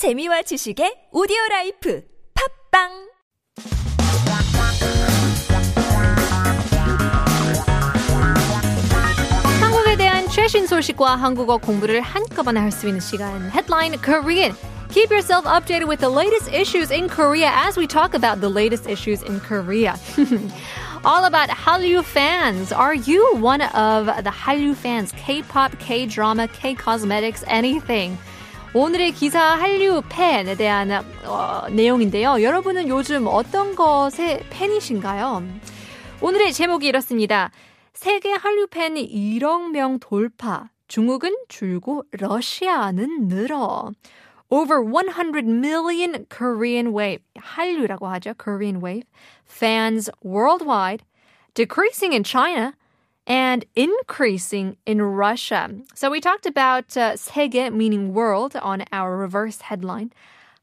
재미와 지식의 오디오 라이프 팟빵 한국에 대한 최신 소식과 한국어 공부를 한꺼번에 할 수 있는 시간 Headline Korean Keep yourself updated with the latest issues in Korea as we talk about the latest issues in Korea. All about Hallyu fans. Are you one of the Hallyu fans? K pop, K drama, K cosmetics, anything? 오늘의 기사 한류 팬에 대한 어, 내용인데요. 여러분은 요즘 어떤 것의 팬이신가요? 오늘의 제목이 이렇습니다. 세계 한류 팬이 1억 명 돌파. 중국은 줄고 러시아는 늘어. Over 100 million Korean wave, 한류라고 하죠. Korean wave. Fans worldwide. Decreasing in China. and increasing in Russia. So we talked about uh, 세계 meaning world on our reverse headline.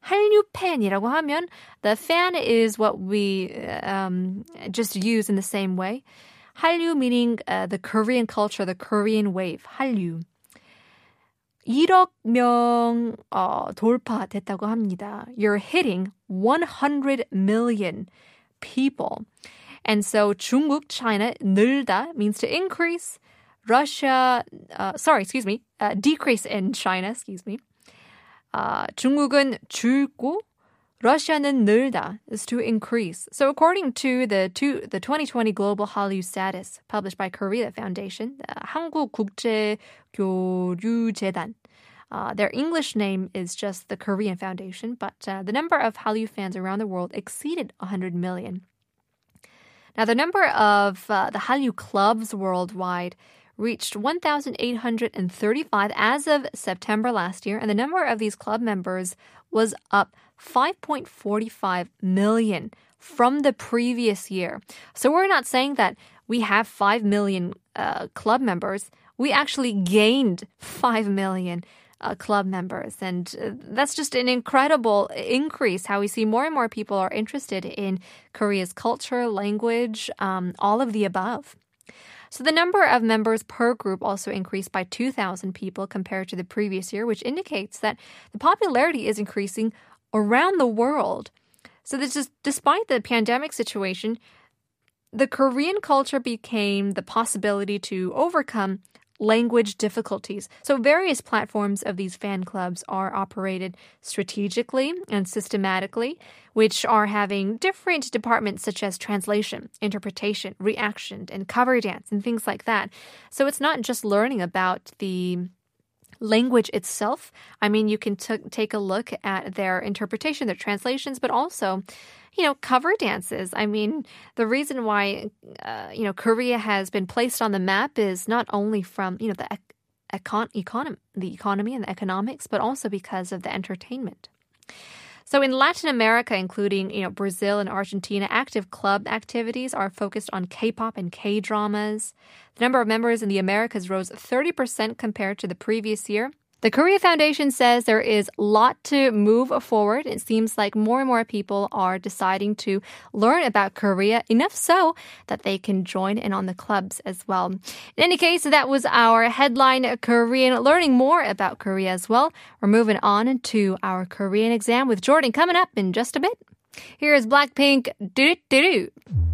한류 팬이라고 하면 the fan is what we um, just use in the same way. 한류 meaning uh, the Korean culture, the Korean wave. 한류. 1억 명 어, 돌파됐다고 합니다. You're hitting 100 million people. And so 중국, China, 늘다 means to increase. Russia, uh, sorry, excuse me, uh, decrease in China, excuse me. Uh, 중국은 줄고, Russia는 늘다 is to increase. So according to the, two, the 2020 Global Hallyu Status published by Korea Foundation, uh, 한국국제교류재단, uh, their English name is just the Korean Foundation, but uh, the number of Hallyu fans around the world exceeded 100 million. Now, the number of uh, the Hallyu clubs worldwide reached 1,835 as of September last year, and the number of these club members was up 5.45 million from the previous year. So we're not saying that we have 5 million uh, club members. We actually gained 5 million uh, club members. And uh, that's just an incredible increase how we see more and more people are interested in Korea's culture, language, um, all of the above. So the number of members per group also increased by 2,000 people compared to the previous year, which indicates that the popularity is increasing around the world. So this is despite the pandemic situation, the Korean culture became the possibility to overcome language difficulties. So, various platforms of these fan clubs are operated strategically and systematically, which are having different departments such as translation, interpretation, reaction, and cover dance, and things like that. So, it's not just learning about the language itself. I mean, you can t- take a look at their interpretation, their translations, but also you know, cover dances. I mean, the reason why, uh, you know, Korea has been placed on the map is not only from, you know, the econ- economy, the economy and the economics, but also because of the entertainment. So in Latin America, including you know Brazil and Argentina, active club activities are focused on K-pop and K-dramas. The number of members in the Americas rose 30% compared to the previous year. The Korea Foundation says there is a lot to move forward. It seems like more and more people are deciding to learn about Korea, enough so that they can join in on the clubs as well. In any case, that was our headline Korean, learning more about Korea as well. We're moving on to our Korean exam with Jordan coming up in just a bit. Here is Blackpink, do do do.